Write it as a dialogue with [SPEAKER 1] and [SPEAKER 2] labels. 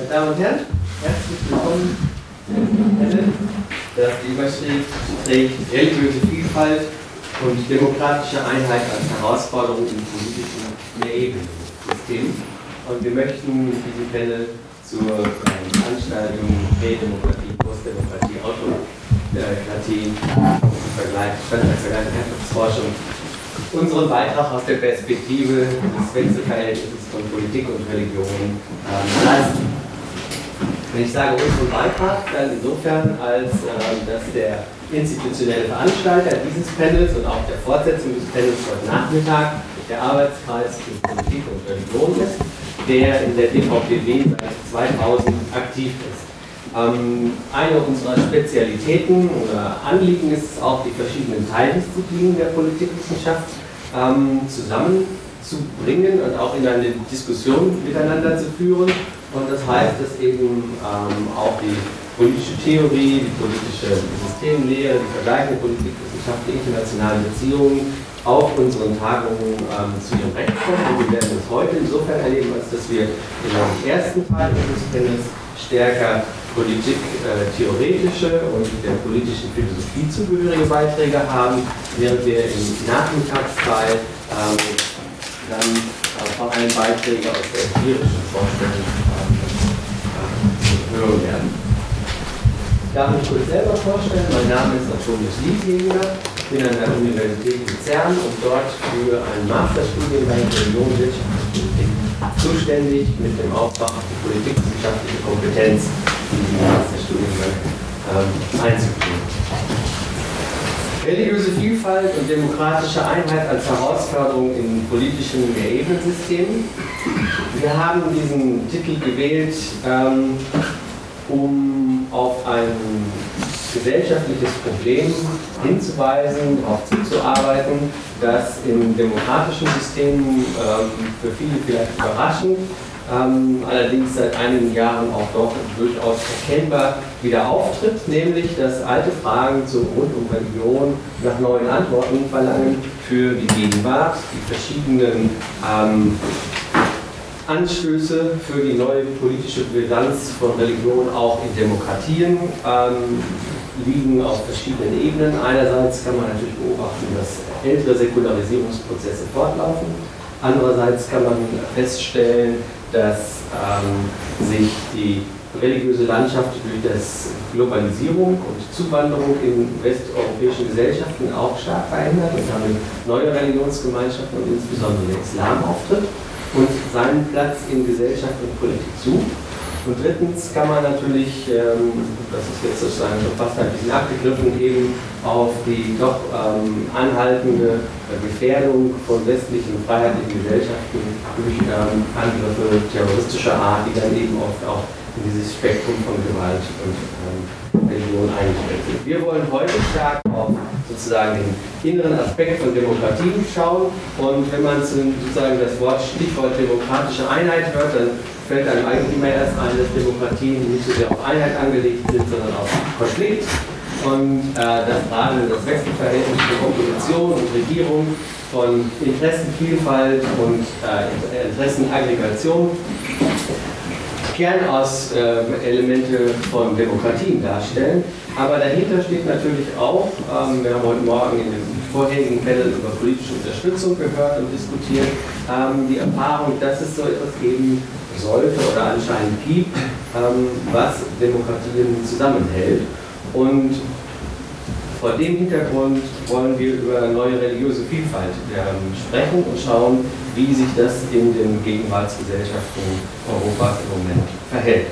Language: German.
[SPEAKER 1] Meine Damen und Herren, herzlich willkommen das die Überschrift trägt religiöse Vielfalt und demokratische Einheit als Herausforderung im politischen Mehrebenensystem. Und wir möchten diesen Panel zur ähm, Veranstaltung Prädemokratie, Postdemokratie, Autokratie Vergleich, Standardvergleich Herrschaftsforschung unseren Beitrag aus der Perspektive des Wechselverhältnisses von Politik und Religion ähm, leisten. Wenn ich sage unseren Beitrag, dann insofern, als äh, dass der institutionelle Veranstalter dieses Panels und auch der Fortsetzung des Panels heute Nachmittag der Arbeitskreis für Politik und Religion ist, der in der DVPW seit 2000 aktiv ist. Ähm, eine unserer Spezialitäten oder Anliegen ist es auch, die verschiedenen Teildisziplinen der Politikwissenschaft ähm, zusammenzubringen und auch in eine Diskussion miteinander zu führen. Und das heißt, dass eben ähm, auch die politische Theorie, die politische Systemlehre, die vergleichende Politikwissenschaft, die internationalen Beziehungen auf unseren Tagungen ähm, zu ihrem Recht kommen. Und wir werden das heute insofern erleben, als dass wir dem ersten Teil unseres Panels stärker Politik-theoretische äh, und der politischen Philosophie zugehörige Beiträge haben, während wir im Nachmittagsteil ähm, dann äh, vor allem Beiträge aus der empirischen Vorstellung hören werden. Ich darf mich kurz selber vorstellen. Mein Name ist Antonius Liebjäger. Bin an der Universität Luzern und dort für einen Masterstudiengang Religion, Wirtschaft und Politik zuständig mit dem Auftrag, die politikwissenschaftliche Kompetenz Masterstudiengang ähm, einzubringen. Religiöse Vielfalt und demokratische Einheit als Herausforderung in politischen Mehrebenensystemen. Wir haben diesen Titel gewählt, ähm, um auf ein gesellschaftliches Problem hinzuweisen, darauf zuzuarbeiten, das in demokratischen Systemen ähm, für viele vielleicht überraschend ähm, allerdings seit einigen Jahren auch doch durchaus erkennbar wieder auftritt, nämlich dass alte Fragen zu rund um Religion nach neuen Antworten verlangen für die Gegenwart, die verschiedenen ähm, Anstöße für die neue politische Bilanz von Religion auch in Demokratien ähm, liegen auf verschiedenen Ebenen. Einerseits kann man natürlich beobachten, dass ältere Säkularisierungsprozesse fortlaufen. Andererseits kann man feststellen, dass ähm, sich die religiöse Landschaft durch das Globalisierung und Zuwanderung in westeuropäischen Gesellschaften auch stark verändert und damit neue Religionsgemeinschaften und insbesondere der Islam auftritt und seinen Platz in Gesellschaft und Politik sucht. Und drittens kann man natürlich, ähm, das ist jetzt sozusagen schon fast ein bisschen abgegriffen, eben auf die doch ähm, anhaltende Gefährdung von westlichen freiheitlichen Gesellschaften durch ähm, Angriffe terroristischer Art, die dann eben oft auch in dieses Spektrum von Gewalt und ähm, Religion sind. Wir wollen heute stark auf sozusagen den inneren Aspekt von Demokratie schauen und wenn man sozusagen das Wort Stichwort demokratische Einheit hört, dann fällt einem eigentlich immer erst ein, dass Demokratien nicht so sehr auf Einheit angelegt sind, sondern auf Konflikt. Und äh, das Fragen das Wechselverhältnis von Opposition und Regierung, von Interessenvielfalt und äh, Interessenaggregation Kernelemente äh, von Demokratien darstellen. Aber dahinter steht natürlich auch, ähm, wir haben heute Morgen in dem vorherigen Panel über politische Unterstützung gehört und diskutiert, ähm, die Erfahrung, dass es so etwas geben sollte oder anscheinend gibt, ähm, was Demokratien zusammenhält. Und vor dem Hintergrund wollen wir über neue religiöse Vielfalt ähm, sprechen und schauen, wie sich das in den Gegenwartsgesellschaften Europas im Moment verhält.